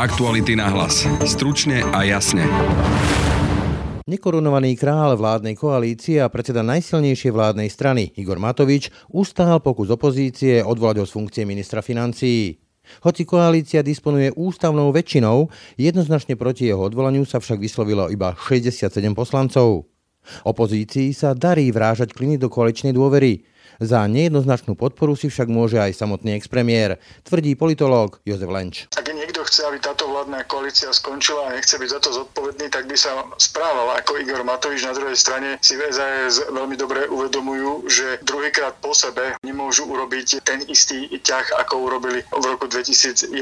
Aktuality na hlas. Stručne a jasne. Nekorunovaný král vládnej koalície a predseda najsilnejšej vládnej strany Igor Matovič ustál pokus opozície odvolať ho z funkcie ministra financií. Hoci koalícia disponuje ústavnou väčšinou, jednoznačne proti jeho odvolaniu sa však vyslovilo iba 67 poslancov. Opozícii sa darí vrážať kliny do koaličnej dôvery. Za nejednoznačnú podporu si však môže aj samotný expremiér, tvrdí politológ Jozef Lenč. Ak niekto chce, aby táto vládna koalícia skončila a nechce byť za to zodpovedný, tak by sa správal ako Igor Matovič. Na druhej strane si v veľmi dobre uvedomujú, že druhýkrát po sebe nemôžu urobiť ten istý ťah, ako urobili v roku 2011.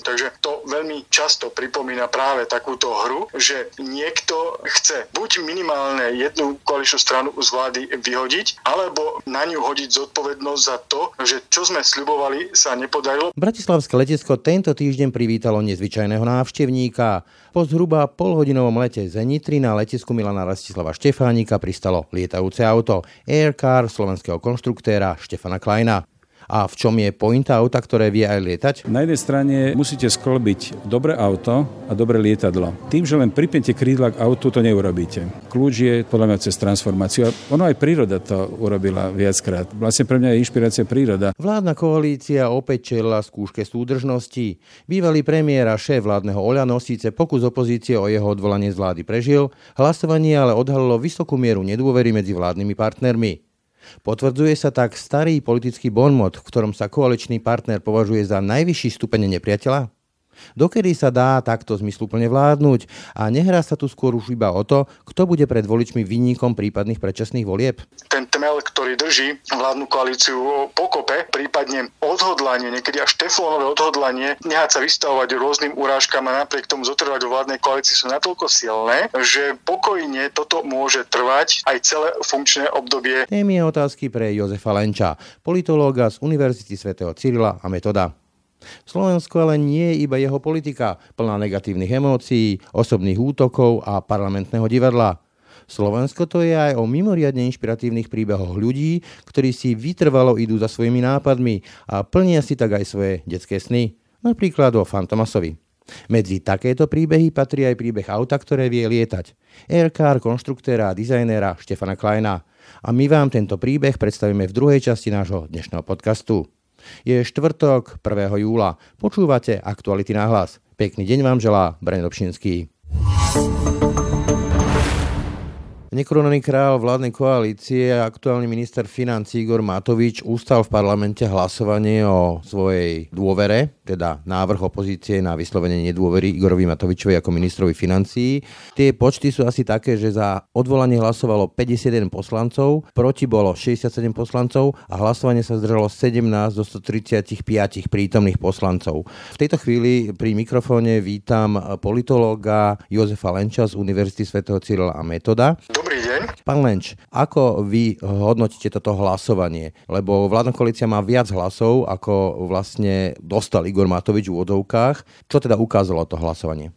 Takže to veľmi často pripomína práve takúto hru, že niekto chce buď minimálne jednu koaličnú stranu z vlády vyhodiť, alebo na ňu hodiť zodpovednosť za to, že čo sme sľubovali, sa nepodarilo. Bratislavské letisko tento týždeň privítalo nezvyčajného návštevníka. Po zhruba polhodinovom lete z Nitry na letisku Milana Rastislava Štefánika pristalo lietajúce auto Aircar slovenského konštruktéra Štefana Kleina. A v čom je pointa auta, ktoré vie aj lietať? Na jednej strane musíte sklbiť dobré auto a dobré lietadlo. Tým, že len pripnete krídla k autu, to neurobíte. Kľúč je podľa mňa cez transformáciu. A ono aj príroda to urobila viackrát. Vlastne pre mňa je inšpirácia príroda. Vládna koalícia opäť čelila skúške súdržnosti. Bývalý premiér a šéf vládneho Oľano síce pokus opozície o jeho odvolanie z vlády prežil, hlasovanie ale odhalilo vysokú mieru nedôvery medzi vládnymi partnermi. Potvrdzuje sa tak starý politický bonmot, v ktorom sa koaličný partner považuje za najvyšší stupeň nepriateľa? Dokedy sa dá takto zmysluplne vládnuť a nehrá sa tu skôr už iba o to, kto bude pred voličmi vinníkom prípadných predčasných volieb? Ten ktorý drží vládnu koalíciu pokope, prípadne odhodlanie, niekedy až teflonové odhodlanie, nehať sa vystavovať rôznym urážkam a napriek tomu zotrvať vo vládnej koalícii sú natoľko silné, že pokojne toto môže trvať aj celé funkčné obdobie. Témy otázky pre Jozefa Lenča, politológa z Univerzity svätého Cyrila a Metoda. Slovensko ale nie je iba jeho politika, plná negatívnych emócií, osobných útokov a parlamentného divadla. Slovensko to je aj o mimoriadne inšpiratívnych príbehoch ľudí, ktorí si vytrvalo idú za svojimi nápadmi a plnia si tak aj svoje detské sny. Napríklad o Fantomasovi. Medzi takéto príbehy patrí aj príbeh auta, ktoré vie lietať. Aircar konštruktéra a dizajnéra Štefana Kleina. A my vám tento príbeh predstavíme v druhej časti nášho dnešného podcastu. Je štvrtok 1. júla. Počúvate Aktuality na hlas. Pekný deň vám želá Brane Dobšinský. Nekorunovaný král vládnej koalície a aktuálny minister financí Igor Matovič ustal v parlamente hlasovanie o svojej dôvere, teda návrh opozície na vyslovenie nedôvery Igorovi Matovičovi ako ministrovi financií. Tie počty sú asi také, že za odvolanie hlasovalo 51 poslancov, proti bolo 67 poslancov a hlasovanie sa zdržalo 17 zo 135 prítomných poslancov. V tejto chvíli pri mikrofóne vítam politológa Jozefa Lenča z Univerzity svätého Cyrila a Metoda. Pán Lenč, ako vy hodnotíte toto hlasovanie? Lebo vládna koalícia má viac hlasov, ako vlastne dostal Igor Matovič v úvodovkách. Čo teda ukázalo to hlasovanie?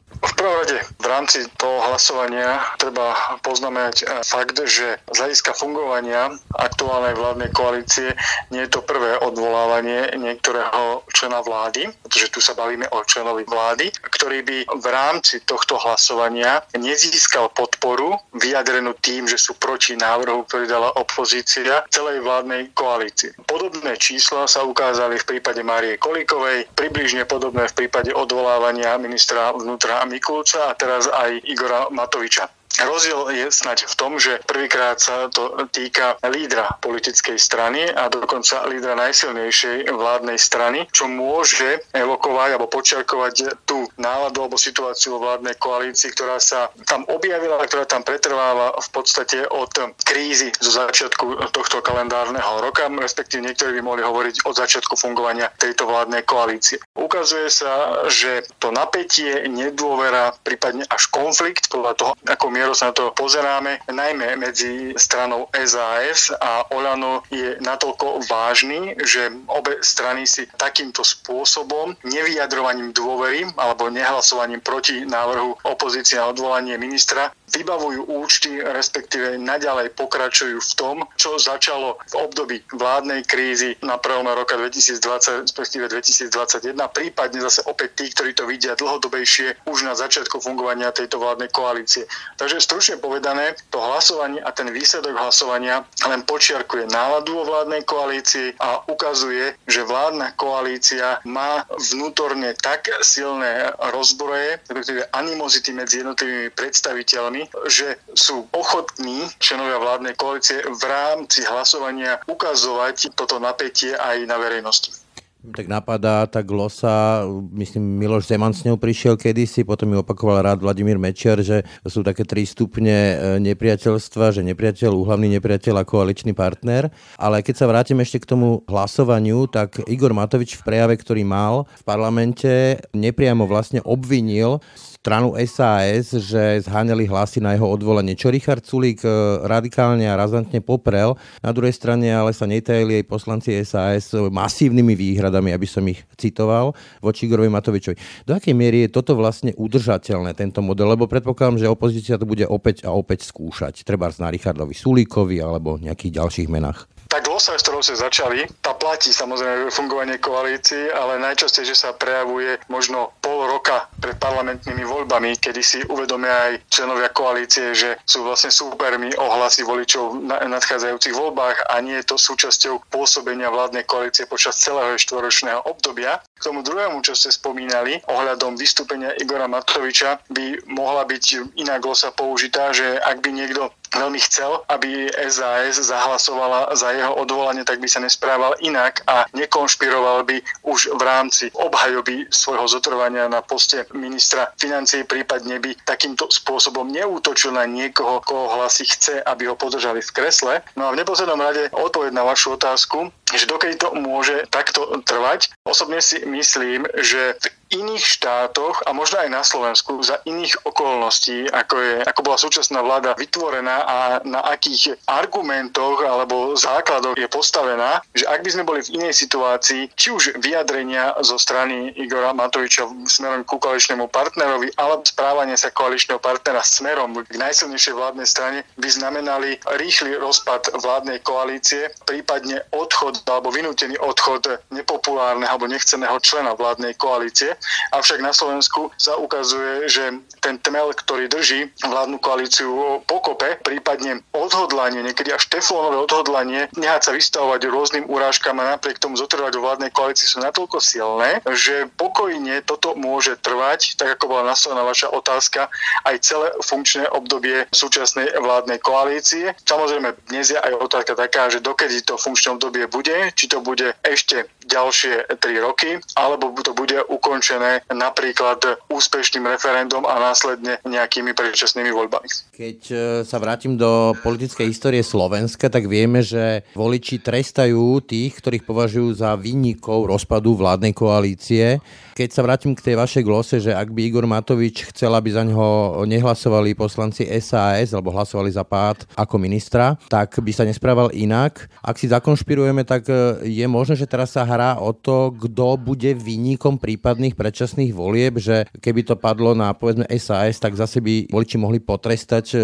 V rámci toho hlasovania treba poznamenať eh, fakt, že z hľadiska fungovania aktuálnej vládnej koalície nie je to prvé odvolávanie niektorého člena vlády, pretože tu sa bavíme o členovi vlády, ktorý by v rámci tohto hlasovania nezískal podporu vyjadrenú tým, že sú proti návrhu, ktorý dala opozícia celej vládnej koalícii. Podobné čísla sa ukázali v prípade Márie Kolíkovej, približne podobné v prípade odvolávania ministra vnútra Mikulca a teraz aj Igora Matoviča. Rozdiel je snať v tom, že prvýkrát sa to týka lídra politickej strany a dokonca lídra najsilnejšej vládnej strany, čo môže evokovať alebo počiarkovať tú náladu alebo situáciu vládnej koalícii, ktorá sa tam objavila, ktorá tam pretrváva v podstate od krízy zo začiatku tohto kalendárneho roka, respektíve niektorí by mohli hovoriť od začiatku fungovania tejto vládnej koalície. Ukazuje sa, že to napätie, nedôvera, prípadne až konflikt podľa toho, ako mier ktorou sa na to pozeráme, najmä medzi stranou SAS a Olano je natoľko vážny, že obe strany si takýmto spôsobom, nevyjadrovaním dôvery alebo nehlasovaním proti návrhu opozície na odvolanie ministra, vybavujú účty, respektíve naďalej pokračujú v tom, čo začalo v období vládnej krízy na prvom roka 2020, respektíve 2021, prípadne zase opäť tí, ktorí to vidia dlhodobejšie už na začiatku fungovania tejto vládnej koalície. Takže stručne povedané, to hlasovanie a ten výsledok hlasovania len počiarkuje náladu vo vládnej koalícii a ukazuje, že vládna koalícia má vnútorne tak silné rozbroje, respektíve animozity medzi jednotlivými predstaviteľmi, že sú ochotní členovia vládnej koalície v rámci hlasovania ukazovať toto napätie aj na verejnosti. Tak napadá tá glosa, myslím, Miloš Zeman s ňou prišiel kedysi, potom ju opakoval rád Vladimír Mečiar, že sú také tri stupne e, nepriateľstva, že nepriateľ, úhlavný nepriateľ a koaličný partner. Ale keď sa vrátim ešte k tomu hlasovaniu, tak Igor Matovič v prejave, ktorý mal v parlamente, nepriamo vlastne obvinil stranu SAS, že zháňali hlasy na jeho odvolanie, čo Richard Sulík e, radikálne a razantne poprel. Na druhej strane ale sa netajili aj poslanci SAS masívnymi výhradami, aby som ich citoval, voči Igorovi Matovičovi. Do akej miery je toto vlastne udržateľné, tento model? Lebo predpokladám, že opozícia to bude opäť a opäť skúšať. Treba na Richardovi Sulíkovi alebo nejakých ďalších menách. Tá glosa, s ktorou ste začali, tá platí samozrejme fungovanie koalícií, ale najčastejšie sa prejavuje možno pol roka pred parlamentnými voľbami, kedy si uvedomia aj členovia koalície, že sú vlastne súpermi ohlasy voličov v nadchádzajúcich voľbách a nie je to súčasťou pôsobenia vládnej koalície počas celého štvoročného obdobia. K tomu druhému, čo ste spomínali, ohľadom vystúpenia Igora Matoviča, by mohla byť iná glosa použitá, že ak by niekto veľmi chcel, aby SAS zahlasovala za jeho odvolanie, tak by sa nesprával inak a nekonšpiroval by už v rámci obhajoby svojho zotrvania na poste ministra financií, prípadne by takýmto spôsobom neútočil na niekoho, koho hlasy chce, aby ho podržali v kresle. No a v neposlednom rade odpoveď na vašu otázku, že dokedy to môže takto trvať. Osobne si myslím, že iných štátoch a možno aj na Slovensku za iných okolností, ako, je, ako bola súčasná vláda vytvorená a na akých argumentoch alebo základoch je postavená, že ak by sme boli v inej situácii, či už vyjadrenia zo strany Igora Matoviča smerom ku koaličnému partnerovi alebo správanie sa koaličného partnera smerom k najsilnejšej vládnej strane by znamenali rýchly rozpad vládnej koalície, prípadne odchod alebo vynútený odchod nepopulárneho alebo nechceného člena vládnej koalície. Avšak na Slovensku sa ukazuje, že ten tmel, ktorý drží vládnu koalíciu pokope, prípadne odhodlanie, niekedy až teflónové odhodlanie, nehať sa vystavovať rôznym urážkam a napriek tomu zotrvať vo vládnej koalícii sú natoľko silné, že pokojne toto môže trvať, tak ako bola nastavená vaša otázka, aj celé funkčné obdobie súčasnej vládnej koalície. Samozrejme, dnes je aj otázka taká, že dokedy to funkčné obdobie bude, či to bude ešte ďalšie 3 roky, alebo to bude ukončené napríklad úspešným referendum a následne nejakými predčasnými voľbami. Keď e, sa vrátim do politickej histórie Slovenska, tak vieme, že voliči trestajú tých, ktorých považujú za výnikov rozpadu vládnej koalície. Keď sa vrátim k tej vašej glose, že ak by Igor Matovič chcel, aby za ňoho nehlasovali poslanci SAS alebo hlasovali za pád ako ministra, tak by sa nesprával inak. Ak si zakonšpirujeme, tak e, je možné, že teraz sa hrá o to, kto bude výnikom prípadných predčasných volieb, že keby to padlo na povedzme SAS, tak zase by voliči mohli potrestať e,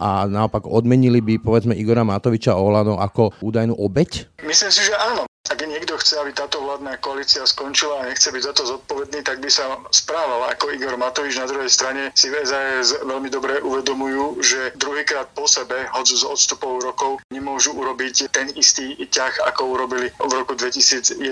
a naopak odmenili by povedzme Igora Matoviča Olano ako údajnú obeď? Myslím si, že áno. Ak niekto chce, aby táto vládna koalícia skončila a nechce byť za to zodpovedný, tak by sa správal ako Igor Matovič. Na druhej strane si v veľmi dobre uvedomujú, že druhýkrát po sebe, hoď z odstupov rokov, nemôžu urobiť ten istý ťah, ako urobili v roku 2011,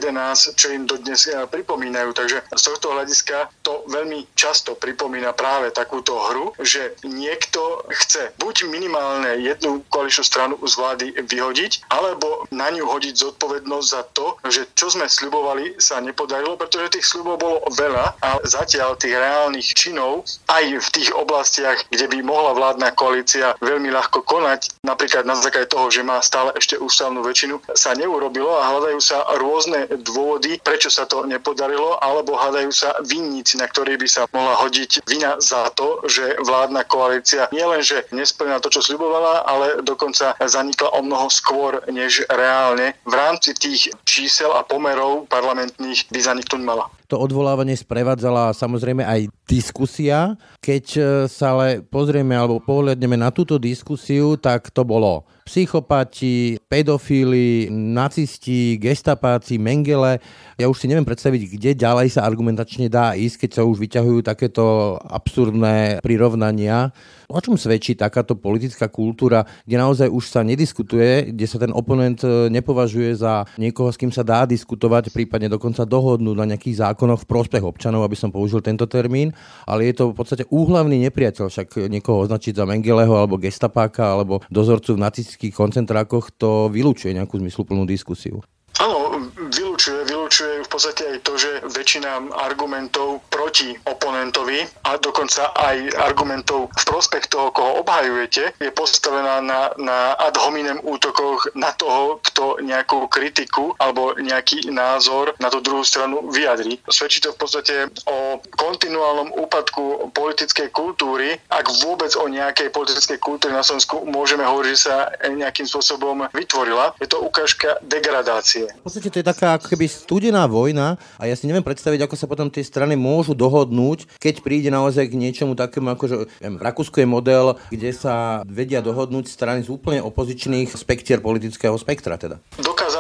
čo im dodnes eh, pripomínajú. Takže z tohto hľadiska to veľmi často pripomína práve takúto hru, že niekto chce buď minimálne jednu koaličnú stranu z vlády vyhodiť, alebo na ňu hodiť zodpovednosť za to, že čo sme sľubovali sa nepodarilo, pretože tých sľubov bolo veľa a zatiaľ tých reálnych činov aj v tých oblastiach, kde by mohla vládna koalícia veľmi ľahko konať, napríklad na základe toho, že má stále ešte ústavnú väčšinu, sa neurobilo a hľadajú sa rôzne dôvody, prečo sa to nepodarilo, alebo hľadajú sa vinníci, na ktorých by sa mohla hodiť vina za to, že vládna koalícia nielenže nesplnila to, čo sľubovala, ale dokonca zanikla o mnoho skôr, než reálne. V rámci tých čísel a pomerov parlamentných by zaniknúť mala. To odvolávanie sprevádzala samozrejme aj diskusia. Keď e, sa ale pozrieme alebo pohľadneme na túto diskusiu, tak to bolo psychopati, pedofíli, nacisti, gestapáci, Mengele. Ja už si neviem predstaviť, kde ďalej sa argumentačne dá ísť, keď sa už vyťahujú takéto absurdné prirovnania. O čom svedčí takáto politická kultúra, kde naozaj už sa nediskutuje, kde sa ten oponent e, nepovažuje za niekoho, s kým sa dá diskutovať, prípadne dokonca dohodnúť na nejakých zákonoch v prospech občanov, aby som použil tento termín, ale je to v podstate úhlavný nepriateľ, však niekoho označiť za Mengeleho alebo gestapáka alebo dozorcu v nacistických koncentrákoch to vylúčuje nejakú zmysluplnú diskusiu. Áno, vylúčuje, vylúčuje v podstate aj to, že väčšina argumentov proti oponentovi a dokonca aj argumentov v prospech toho, koho obhajujete, je postavená na, na ad hominem útokoch na toho, kto nejakú kritiku alebo nejaký názor na tú druhú stranu vyjadrí. Svedčí to v podstate o kontinuálnom úpadku politickej kultúry, ak vôbec o nejakej politickej kultúre na Slovensku môžeme hovoriť, že sa nejakým spôsobom vytvorila. Je to ukážka degradácie v podstate to je taká keby studená vojna a ja si neviem predstaviť, ako sa potom tie strany môžu dohodnúť, keď príde naozaj k niečomu takému, ako že v Rakúsku je model, kde sa vedia dohodnúť strany z úplne opozičných spektier politického spektra. Teda.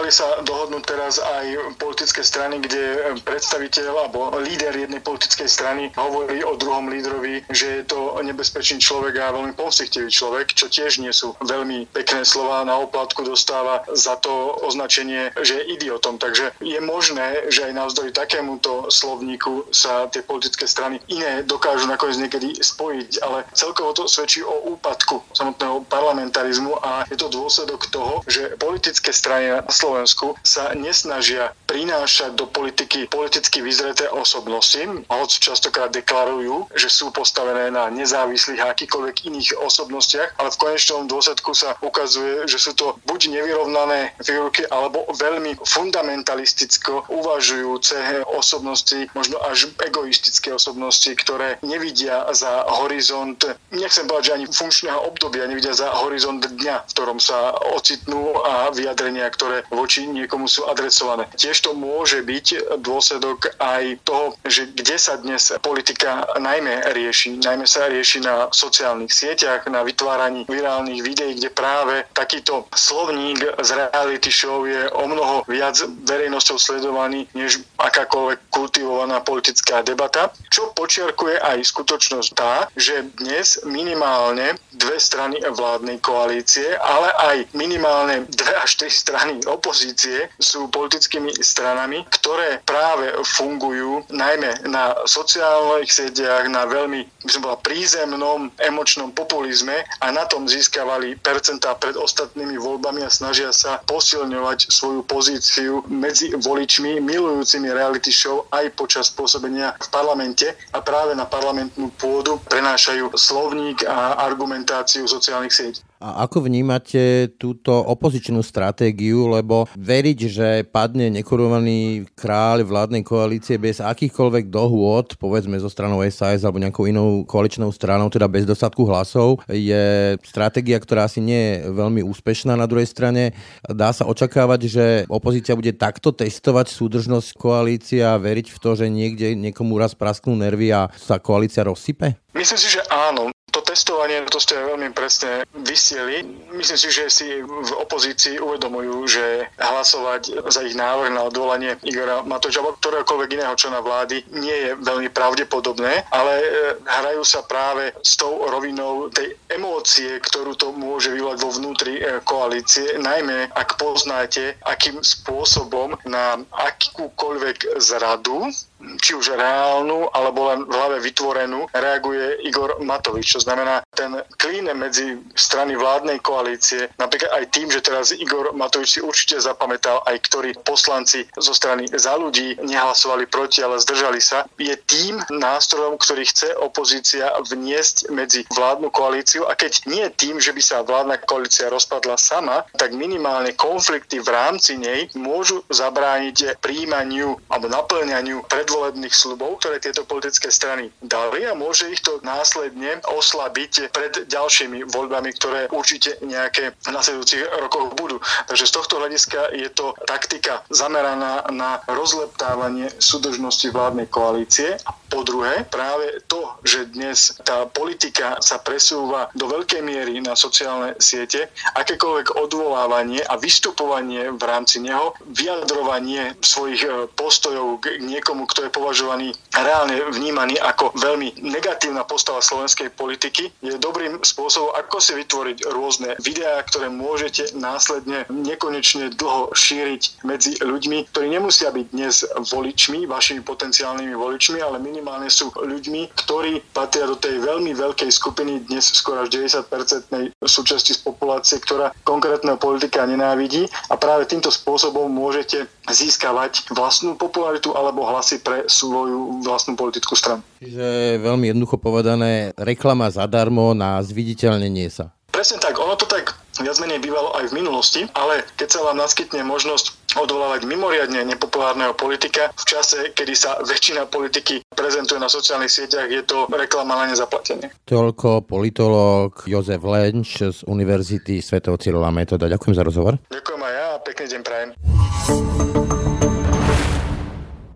Dokázali sa dohodnúť teraz aj politické strany, kde predstaviteľ alebo líder jednej politickej strany hovorí o druhom lídrovi, že je to nebezpečný človek a veľmi pomstichtivý človek, čo tiež nie sú veľmi pekné slova. Na oplatku dostáva za to označenie, že je idiotom. Takže je možné, že aj navzdory takémuto slovníku sa tie politické strany iné dokážu nakoniec niekedy spojiť, ale celkovo to svedčí o úpadku samotného parlamentarizmu a je to dôsledok toho, že politické strany na Slovensku sa nesnažia prinášať do politiky politicky vyzreté osobnosti, hoď častokrát deklarujú, že sú postavené na nezávislých akýkoľvek iných osobnostiach, ale v konečnom dôsledku sa ukazuje, že sú to buď nevyrovnané figurky alebo veľmi fundamentalisticko uvažujúce osobnosti, možno až egoistické osobnosti, ktoré nevidia za horizont, nechcem povedať, že ani funkčného obdobia, nevidia za horizont dňa, v ktorom sa ocitnú a vyjadrenia, ktoré voči niekomu sú adresované. Tiež to môže byť dôsledok aj toho, že kde sa dnes politika najmä rieši. Najmä sa rieši na sociálnych sieťach, na vytváraní virálnych videí, kde práve takýto slovník z reality show je o mnoho viac verejnosťou sledovaný, než akákoľvek kultivovaná politická debata, čo počiarkuje aj skutočnosť tá, že dnes minimálne dve strany vládnej koalície, ale aj minimálne dve až tri strany opozície sú politickými stranami, ktoré práve fungujú najmä na sociálnych sieťach, na veľmi by som bola prízemnom emočnom populizme a na tom získavali percentá pred ostatnými voľbami a snažia sa posilňovať svoju pozíciu medzi voličmi, milujúcimi reality show aj počas pôsobenia v parlamente a práve na parlamentnú pôdu prenášajú slovník a argumentáciu sociálnych sietí. A ako vnímate túto opozičnú stratégiu, lebo veriť, že padne nekorovaný kráľ vládnej koalície bez akýchkoľvek dohôd, povedzme zo stranou SAS alebo nejakou inou koaličnou stranou, teda bez dostatku hlasov, je stratégia, ktorá asi nie je veľmi úspešná. Na druhej strane dá sa očakávať, že opozícia bude takto testovať súdržnosť koalície a veriť v to, že niekde niekomu raz prasknú nervy a sa koalícia rozsype? Myslím si, že áno. To testovanie, to ste veľmi presne vysieli. Myslím si, že si v opozícii uvedomujú, že hlasovať za ich návrh na odvolanie Igora Matoča alebo ktoréhokoľvek iného člena vlády nie je veľmi pravdepodobné, ale e, hrajú sa práve s tou rovinou tej emócie, ktorú to môže vyvolať vo vnútri e, koalície, najmä ak poznáte, akým spôsobom na akúkoľvek zradu či už reálnu, alebo len v hlave vytvorenú, reaguje Igor Matovič. Čo znamená, ten klín medzi strany vládnej koalície, napríklad aj tým, že teraz Igor Matovič si určite zapamätal, aj ktorí poslanci zo strany za ľudí nehlasovali proti, ale zdržali sa, je tým nástrojom, ktorý chce opozícia vniesť medzi vládnu koalíciu a keď nie tým, že by sa vládna koalícia rozpadla sama, tak minimálne konflikty v rámci nej môžu zabrániť príjmaniu alebo naplňaniu predvolebných predvolebných slubov, ktoré tieto politické strany dali a môže ich to následne oslabiť pred ďalšími voľbami, ktoré určite nejaké v nasledujúcich rokoch budú. Takže z tohto hľadiska je to taktika zameraná na rozleptávanie súdržnosti vládnej koalície a po druhé, práve to, že dnes tá politika sa presúva do veľkej miery na sociálne siete, akékoľvek odvolávanie a vystupovanie v rámci neho, vyjadrovanie svojich e, postojov k niekomu, kto je považovaný reálne vnímaný ako veľmi negatívna postava slovenskej politiky, je dobrým spôsobom, ako si vytvoriť rôzne videá, ktoré môžete následne nekonečne dlho šíriť medzi ľuďmi, ktorí nemusia byť dnes voličmi, vašimi potenciálnymi voličmi, ale minimálne sú ľuďmi, ktorí patria do tej veľmi veľkej skupiny, dnes skoro až 90-percentnej súčasti z populácie, ktorá konkrétneho politika nenávidí. A práve týmto spôsobom môžete získavať vlastnú popularitu alebo hlasy pre svoju vlastnú politickú stranu. Čiže veľmi jednoducho povedané, reklama zadarmo na zviditeľnenie sa. Presne tak, ono to tak viac menej bývalo aj v minulosti, ale keď sa vám naskytne možnosť odvolávať mimoriadne nepopulárneho politika v čase, kedy sa väčšina politiky prezentuje na sociálnych sieťach, je to reklama na nezaplatenie. Toľko politológ Jozef Lenč z Univerzity Sv. Cyrila Metoda. Ďakujem za rozhovor. Ďakujem aj ja a pekný deň prajem.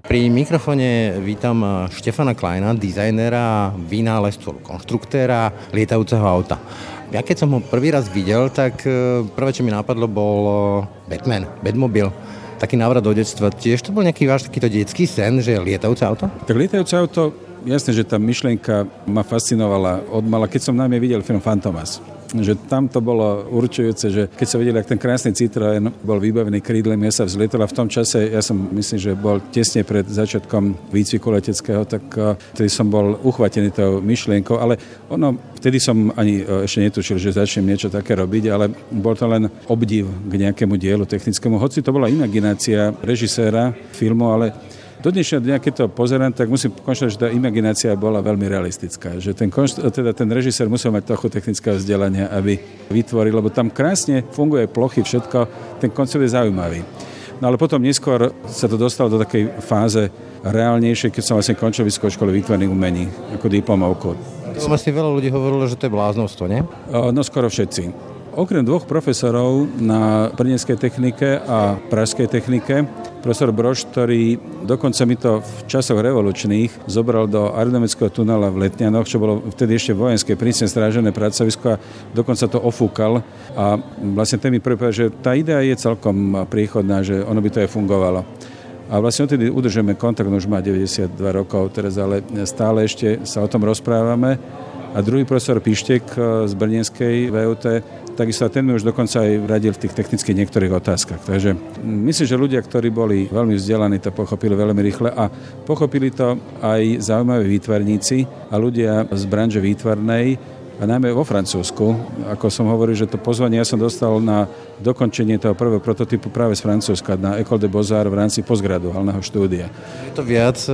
Pri mikrofone vítam Štefana Kleina, dizajnera, vynálezcu, konštruktéra lietajúceho auta. Ja keď som ho prvý raz videl, tak e, prvé, čo mi napadlo, bol Batman, Batmobil taký návrat do detstva. Tiež to bol nejaký váš takýto detský sen, že lietajúce auto? Tak lietajúce auto, jasné, že tá myšlienka ma fascinovala od mala, keď som najmä videl film Fantomas že tam to bolo určujúce, že keď sa videli, ak ten krásny Citroen bol vybavený krídlem, ja sa vzlietal a v tom čase, ja som myslím, že bol tesne pred začiatkom výcviku leteckého, tak eh, vtedy som bol uchvatený tou myšlienkou, ale ono, vtedy som ani eh, ešte netušil, že začnem niečo také robiť, ale bol to len obdiv k nejakému dielu technickému, hoci to bola imaginácia režiséra filmu, ale do dnešného dňa, keď to pozerám, tak musím konštatovať, že tá imaginácia bola veľmi realistická. Že ten, teda ten režisér musel mať trochu technického vzdelania, aby vytvoril, lebo tam krásne funguje plochy, všetko, ten koncept je zaujímavý. No ale potom neskôr sa to dostalo do takej fáze reálnejšie, keď som vlastne končil vysokú školu výtvarných umení, ako diplomovku. Vlastne veľa ľudí hovorilo, že to je bláznostvo, nie? No skoro všetci. Okrem dvoch profesorov na Brnenskej technike a Pražskej technike, profesor Broš, ktorý dokonca mi to v časoch revolučných zobral do aerodynamického tunela v Letňanoch, čo bolo vtedy ešte vojenské prísne strážené pracovisko a dokonca to ofúkal. A vlastne ten mi prvý že tá idea je celkom príchodná, že ono by to aj fungovalo. A vlastne odtedy udržujeme kontakt, už má 92 rokov teraz, ale stále ešte sa o tom rozprávame. A druhý profesor Pištek z Brnenskej VUT takisto ten mi už dokonca aj radil v tých technických niektorých otázkach. Takže myslím, že ľudia, ktorí boli veľmi vzdelaní, to pochopili veľmi rýchle a pochopili to aj zaujímaví výtvarníci a ľudia z branže výtvarnej, a najmä vo Francúzsku. Ako som hovoril, že to pozvanie ja som dostal na dokončenie toho prvého prototypu práve z Francúzska na École de Beaux-Arts v rámci postgraduálneho štúdia. Je to viac e,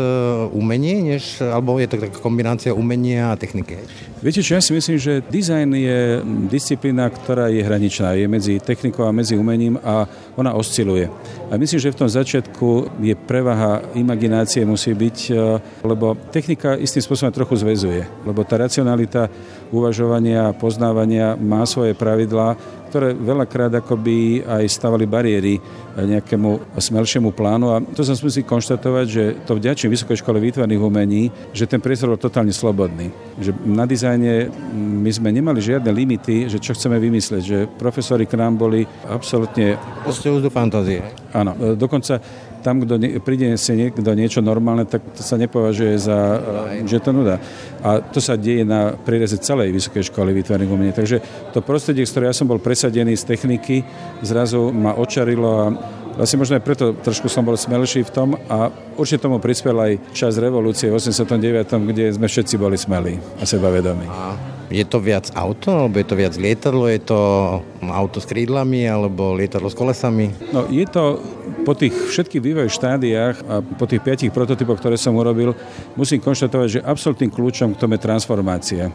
umenie, než, alebo je to taká kombinácia umenia a techniky? Viete čo, ja si myslím, že dizajn je disciplína, ktorá je hraničná. Je medzi technikou a medzi umením a ona osciluje. A myslím, že v tom začiatku je prevaha imaginácie musí byť, e, lebo technika istým spôsobom trochu zväzuje. Lebo tá racionalita uvažovania a poznávania má svoje pravidlá, ktoré veľakrát akoby aj stavali bariéry nejakému smelšiemu plánu a to som musí konštatovať, že to vďačím Vysokej škole výtvarných umení, že ten priestor bol totálne slobodný. Že na dizajne my sme nemali žiadne limity, že čo chceme vymyslieť, že profesori k nám boli absolútne... Už do fantázie. Áno, dokonca tam, kto ne, príde si niekto niečo normálne, tak to sa nepovažuje za, že to nuda. A to sa deje na príreze celej Vysokej školy výtvarných umení. Takže to prostredie, z ktorého ja som bol presadený z techniky, zrazu ma očarilo a Vlastne možno aj preto trošku som bol smelší v tom a určite tomu prispel aj čas revolúcie v 89., kde sme všetci boli smelí a sebavedomí. Je to viac auto, alebo je to viac lietadlo, je to auto s krídlami, alebo lietadlo s kolesami? No, je to po tých všetkých vývojových štádiách a po tých piatich prototypoch, ktoré som urobil, musím konštatovať, že absolútnym kľúčom k tomu je transformácia.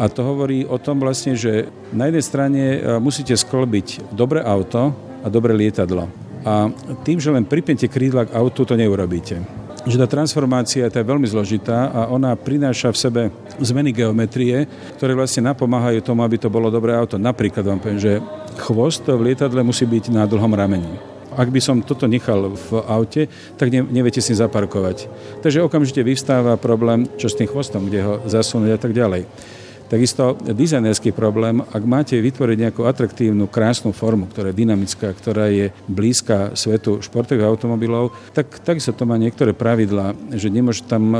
A to hovorí o tom vlastne, že na jednej strane e, musíte sklbiť dobré auto a dobré lietadlo. A tým, že len pripnete krídla k autu, to neurobíte. Že tá transformácia je veľmi zložitá a ona prináša v sebe zmeny geometrie, ktoré vlastne napomáhajú tomu, aby to bolo dobré auto. Napríklad vám poviem, že chvost v lietadle musí byť na dlhom rameni. Ak by som toto nechal v aute, tak ne, neviete si zaparkovať. Takže okamžite vyvstáva problém, čo s tým chvostom, kde ho zasunúť a tak ďalej. Takisto dizajnerský problém, ak máte vytvoriť nejakú atraktívnu, krásnu formu, ktorá je dynamická, ktorá je blízka svetu športových automobilov, tak takisto to má niektoré pravidlá, že nemôže tam e,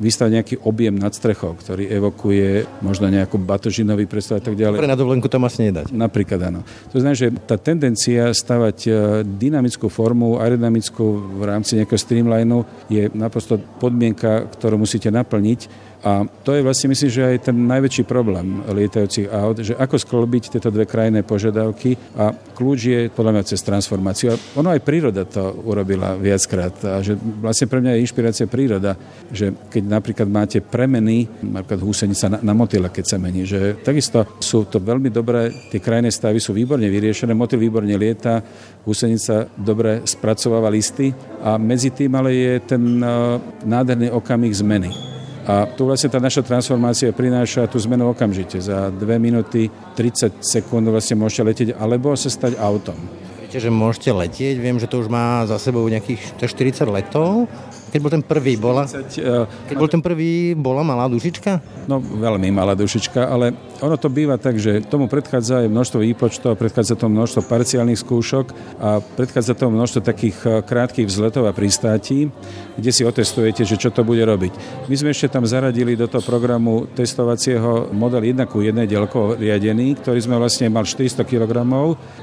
vystať nejaký objem nad strechou, ktorý evokuje možno nejakú batožinový predstav a tak ďalej. Pre na dovolenku tam asi nedať. Napríklad áno. To znamená, že tá tendencia stavať e, dynamickú formu, aerodynamickú v rámci nejakého streamlineu je naprosto podmienka, ktorú musíte naplniť a to je vlastne, myslím, že aj ten najväčší problém lietajúcich aut, že ako sklbiť tieto dve krajné požiadavky a kľúč je podľa mňa cez transformáciu. A ono aj príroda to urobila viackrát. A že vlastne pre mňa je inšpirácia príroda, že keď napríklad máte premeny, napríklad húsenica na, na motýla, keď sa mení, že takisto sú to veľmi dobré, tie krajné stavy sú výborne vyriešené, motýl výborne lieta, húsenica dobre spracováva listy a medzi tým ale je ten uh, nádherný okamih zmeny a tu vlastne tá naša transformácia prináša tú zmenu okamžite. Za 2 minúty 30 sekúnd vlastne môžete letieť alebo sa stať autom. Viete, že môžete letieť, viem, že to už má za sebou nejakých 40 letov keď bol ten prvý, bola, eh, keď bol ten prvý, bola malá dušička? No, veľmi malá dušička, ale ono to býva tak, že tomu predchádza aj množstvo výpočtov, predchádza tomu množstvo parciálnych skúšok a predchádza tomu množstvo takých eh, krátkých vzletov a pristátí, kde si otestujete, že čo to bude robiť. My sme ešte tam zaradili do toho programu testovacieho model 1 ku 1 dielko riadený, ktorý sme vlastne mal 400 kg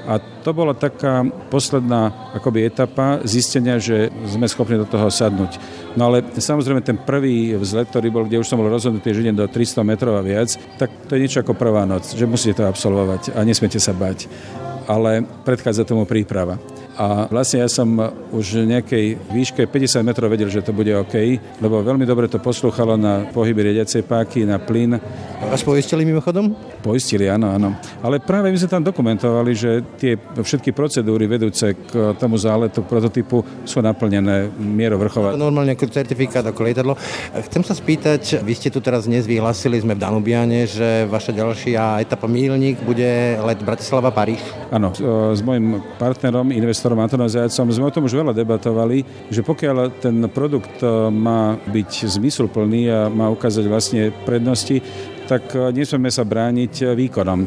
a to bola taká posledná akoby etapa zistenia, že sme schopní do toho sadnúť. No ale samozrejme ten prvý vzlet, ktorý bol, kde už som bol rozhodnutý, že idem do 300 metrov a viac, tak to je niečo ako prvá noc, že musíte to absolvovať a nesmiete sa bať. Ale predchádza tomu príprava. A vlastne ja som už v nejakej výške 50 metrov vedel, že to bude OK, lebo veľmi dobre to poslúchalo na pohyby riadiacej páky, na plyn. Vás poistili mimochodom? Poistili, áno, áno. Ale práve my sme tam dokumentovali, že tie všetky procedúry vedúce k tomu záletu, k prototypu sú naplnené mierou vrchova. Normálne ako certifikát, ako lietadlo. Chcem sa spýtať, vy ste tu teraz dnes vyhlasili, sme v Danubiane, že vaša ďalšia etapa Mílnik bude let Bratislava-Paríž. Áno, s mojim partnerom, investorom investorom Antonom Zajacom sme o tom už veľa debatovali, že pokiaľ ten produkt e, má byť zmysluplný a má ukázať vlastne prednosti, tak e, nesmieme sa brániť e, výkonom.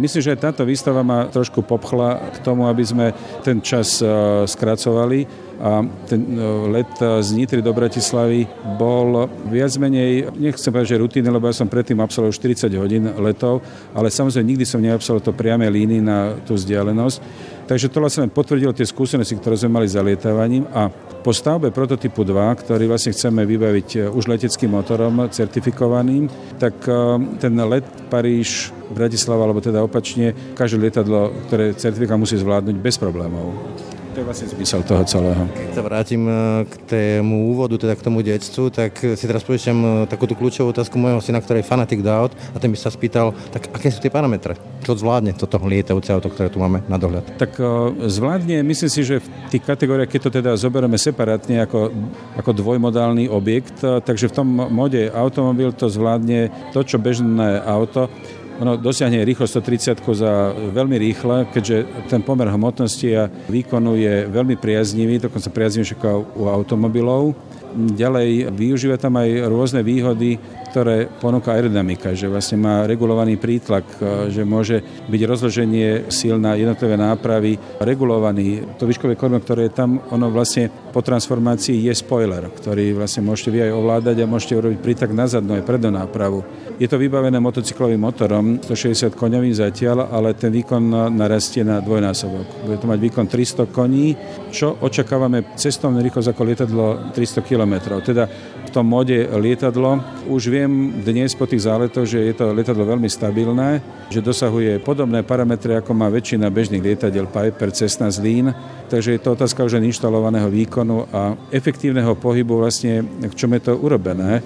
Myslím, že táto výstava ma trošku popchla k tomu, aby sme ten čas skracovali a ten let z Nitry do Bratislavy bol viac menej, nechcem povedať, že rutíny, lebo ja som predtým absolvoval 40 hodín letov, ale samozrejme nikdy som neabsolvoval to priame líny na tú vzdialenosť. Takže to vlastne potvrdilo tie skúsenosti, ktoré sme mali za lietávaním a po stavbe prototypu 2, ktorý vlastne chceme vybaviť e, už leteckým motorom certifikovaným, tak e, ten let Paríž, Bratislava, alebo teda opačne, každé lietadlo, ktoré certifikát musí zvládnuť bez problémov. To je vlastne zmysel toho celého. Keď sa vrátim e, k tému úvodu, teda k tomu detstvu, tak si teraz takú takúto kľúčovú otázku môjho syna, ktorý je fanatik do a ten by sa spýtal, tak aké sú tie parametre? Čo zvládne toto lietajúce auto, ktoré tu máme na dohľad? Tak e, zvládne, myslím si, že v tých kategóriách, keď to teda zoberieme separátne ako, ako dvojmodálny objekt, takže v tom mode automobil to zvládne to, čo bežné auto ono dosiahne rýchlosť 130 za veľmi rýchle, keďže ten pomer hmotnosti a výkonu je veľmi priaznivý, dokonca priaznivý ako u automobilov. Ďalej využíva tam aj rôzne výhody, ktoré ponúka aerodynamika, že vlastne má regulovaný prítlak, že môže byť rozloženie síl na jednotlivé nápravy regulovaný. To výškové kormo, ktoré je tam, ono vlastne po transformácii je spoiler, ktorý vlastne môžete vy aj ovládať a môžete urobiť prítak na zadnú aj prednú nápravu. Je to vybavené motocyklovým motorom, 160 koňovým zatiaľ, ale ten výkon narastie na dvojnásobok. Bude to mať výkon 300 koní, čo očakávame cestovnú rýchlosť ako lietadlo 300 km. Teda tom mode lietadlo už viem dnes po tých záletoch, že je to lietadlo veľmi stabilné, že dosahuje podobné parametre, ako má väčšina bežných lietadiel Piper, Cessna, Zlín, takže je to otázka už inštalovaného výkonu a efektívneho pohybu vlastne, k čom je to urobené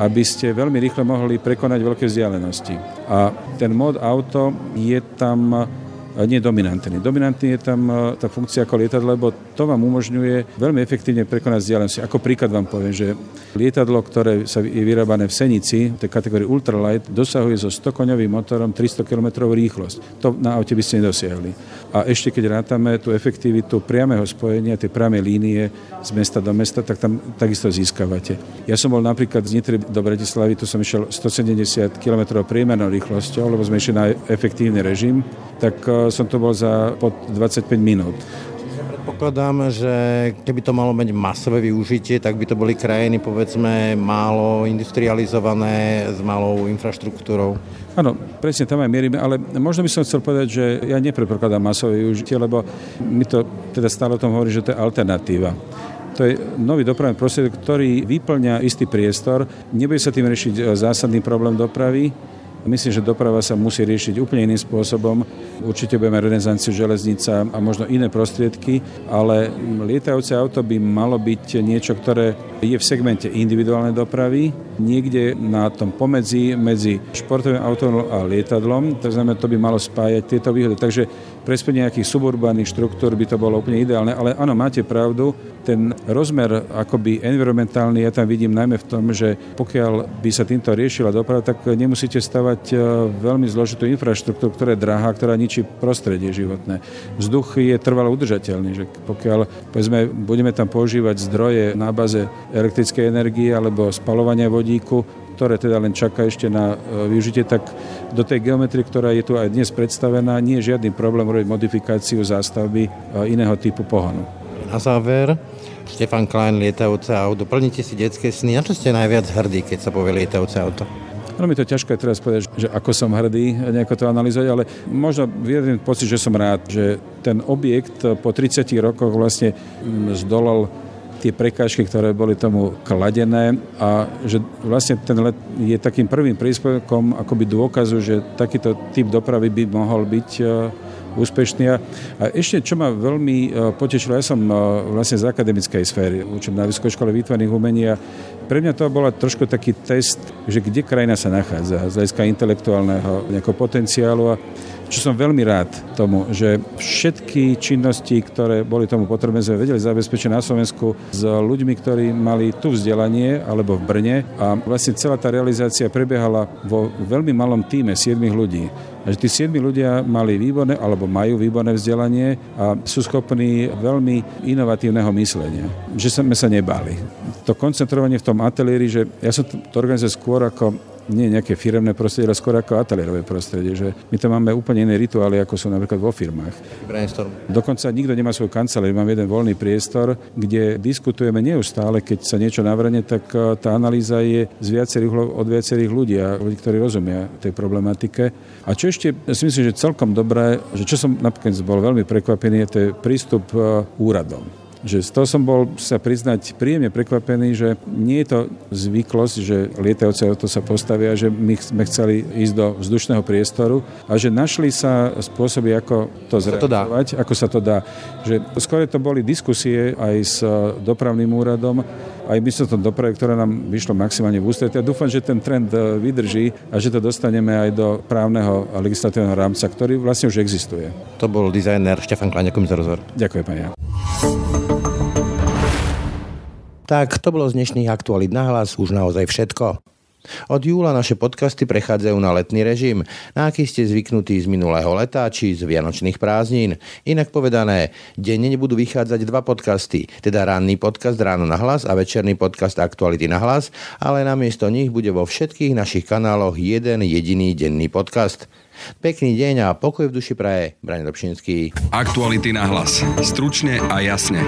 aby ste veľmi rýchle mohli prekonať veľké vzdialenosti. A ten mod auto je tam nie dominantný. Dominantný je tam e, tá funkcia ako lietadlo, lebo to vám umožňuje veľmi efektívne prekonať vzdialenosti. Ako príklad vám poviem, že lietadlo, ktoré sa je vyrábané v Senici, v tej kategórii ultralight, dosahuje so 100-koňovým motorom 300 km rýchlosť. To na aute by ste nedosiahli. A ešte keď rátame tú efektivitu priameho spojenia, tie priame línie z mesta do mesta, tak tam takisto získavate. Ja som bol napríklad z Nitry do Bratislavy, tu som išiel 170 km priemernou rýchlosťou, lebo sme išli na efektívny režim, tak e, som to bol za pod 25 minút. Predpokladám, že keby to malo mať masové využitie, tak by to boli krajiny, povedzme, málo industrializované, s malou infraštruktúrou. Áno, presne tam aj mierime, ale možno by som chcel povedať, že ja nepredpokladám masové využitie, lebo mi to teda stále o tom hovorí, že to je alternatíva. To je nový dopravný prostriedok, ktorý vyplňa istý priestor. Nebude sa tým riešiť e, zásadný problém dopravy, Myslím, že doprava sa musí riešiť úplne iným spôsobom. Určite budeme renesanciu železnica a možno iné prostriedky, ale lietajúce auto by malo byť niečo, ktoré je v segmente individuálnej dopravy, niekde na tom pomedzi medzi športovým autom a lietadlom, to znamená, to by malo spájať tieto výhody. Takže pre nejakých suburbánnych štruktúr by to bolo úplne ideálne, ale áno, máte pravdu, ten rozmer akoby environmentálny ja tam vidím najmä v tom, že pokiaľ by sa týmto riešila doprava, tak nemusíte stavať e, veľmi zložitú infraštruktúru, ktorá je drahá, ktorá ničí prostredie životné. Vzduch je trvalo udržateľný, že pokiaľ povedzme, budeme tam používať zdroje na baze elektrickej energie alebo spalovania vodíku, ktoré teda len čaká ešte na e, využitie, tak do tej geometrie, ktorá je tu aj dnes predstavená, nie je žiadny problém urobiť modifikáciu zástavby e, iného typu pohonu. Na záver, Štefan Klein, lietajúce auto. Plníte si detské sny. Na čo ste najviac hrdí, keď sa povie lietajúce auto? No mi to ťažko je teraz povedať, že ako som hrdý nejako to analyzovať, ale možno vyjadrím pocit, že som rád, že ten objekt po 30 rokoch vlastne mm, zdolal tie prekážky, ktoré boli tomu kladené a že vlastne ten let je takým prvým príspevkom akoby dôkazu, že takýto typ dopravy by mohol byť úspešný. A ešte, čo ma veľmi e, potešilo, ja som e, vlastne z akademickej sféry, učím na Vysokej škole výtvarných umení a pre mňa to bola trošku taký test, že kde krajina sa nachádza z hľadiska intelektuálneho nejakého potenciálu a čo som veľmi rád tomu, že všetky činnosti, ktoré boli tomu potrebné, sme vedeli zabezpečiť na Slovensku s ľuďmi, ktorí mali tu vzdelanie alebo v Brne a vlastne celá tá realizácia prebiehala vo veľmi malom týme 7 ľudí. A že tí 7 ľudia mali výborné alebo majú výborné vzdelanie a sú schopní veľmi inovatívneho myslenia. Že sme sa nebáli. To koncentrovanie v tom ateliéri, že ja som to organizujem skôr ako nie nejaké firemné prostredie, ale skôr ako ateliérové prostredie, že my tam máme úplne iné rituály, ako sú napríklad vo firmách. Brainstorm. Dokonca nikto nemá svoju kanceláriu, mám jeden voľný priestor, kde diskutujeme neustále, keď sa niečo navrne, tak e, tá analýza je z viacerých, od viacerých ľudí a ľudí, ktorí rozumia tej problematike. A čo ešte si myslím, že celkom dobré, že čo som napríklad bol veľmi prekvapený, je to prístup e, úradom že z toho som bol sa priznať príjemne prekvapený, že nie je to zvyklosť, že lietajúce auto sa postavia, že my sme chceli ísť do vzdušného priestoru a že našli sa spôsoby, ako to zrealizovať, ako sa to dá. Že skôr to boli diskusie aj s dopravným úradom, aj tom dopravy, ktoré nám vyšlo maximálne v ústretí. Ja dúfam, že ten trend e, vydrží a že to dostaneme aj do právneho a legislatívneho rámca, ktorý vlastne už existuje. To bol dizajner Štefan Kláň, rozhovor. Ďakujem, pani. Tak to bolo z dnešných aktualít na hlas už naozaj všetko. Od júla naše podcasty prechádzajú na letný režim, na aký ste zvyknutí z minulého leta či z vianočných prázdnin. Inak povedané, denne nebudú vychádzať dva podcasty, teda ranný podcast Ráno na hlas a večerný podcast Aktuality na hlas, ale namiesto nich bude vo všetkých našich kanáloch jeden jediný denný podcast. Pekný deň a pokoj v duši praje. Brane Dobšinský. Aktuality na hlas. Stručne a jasne.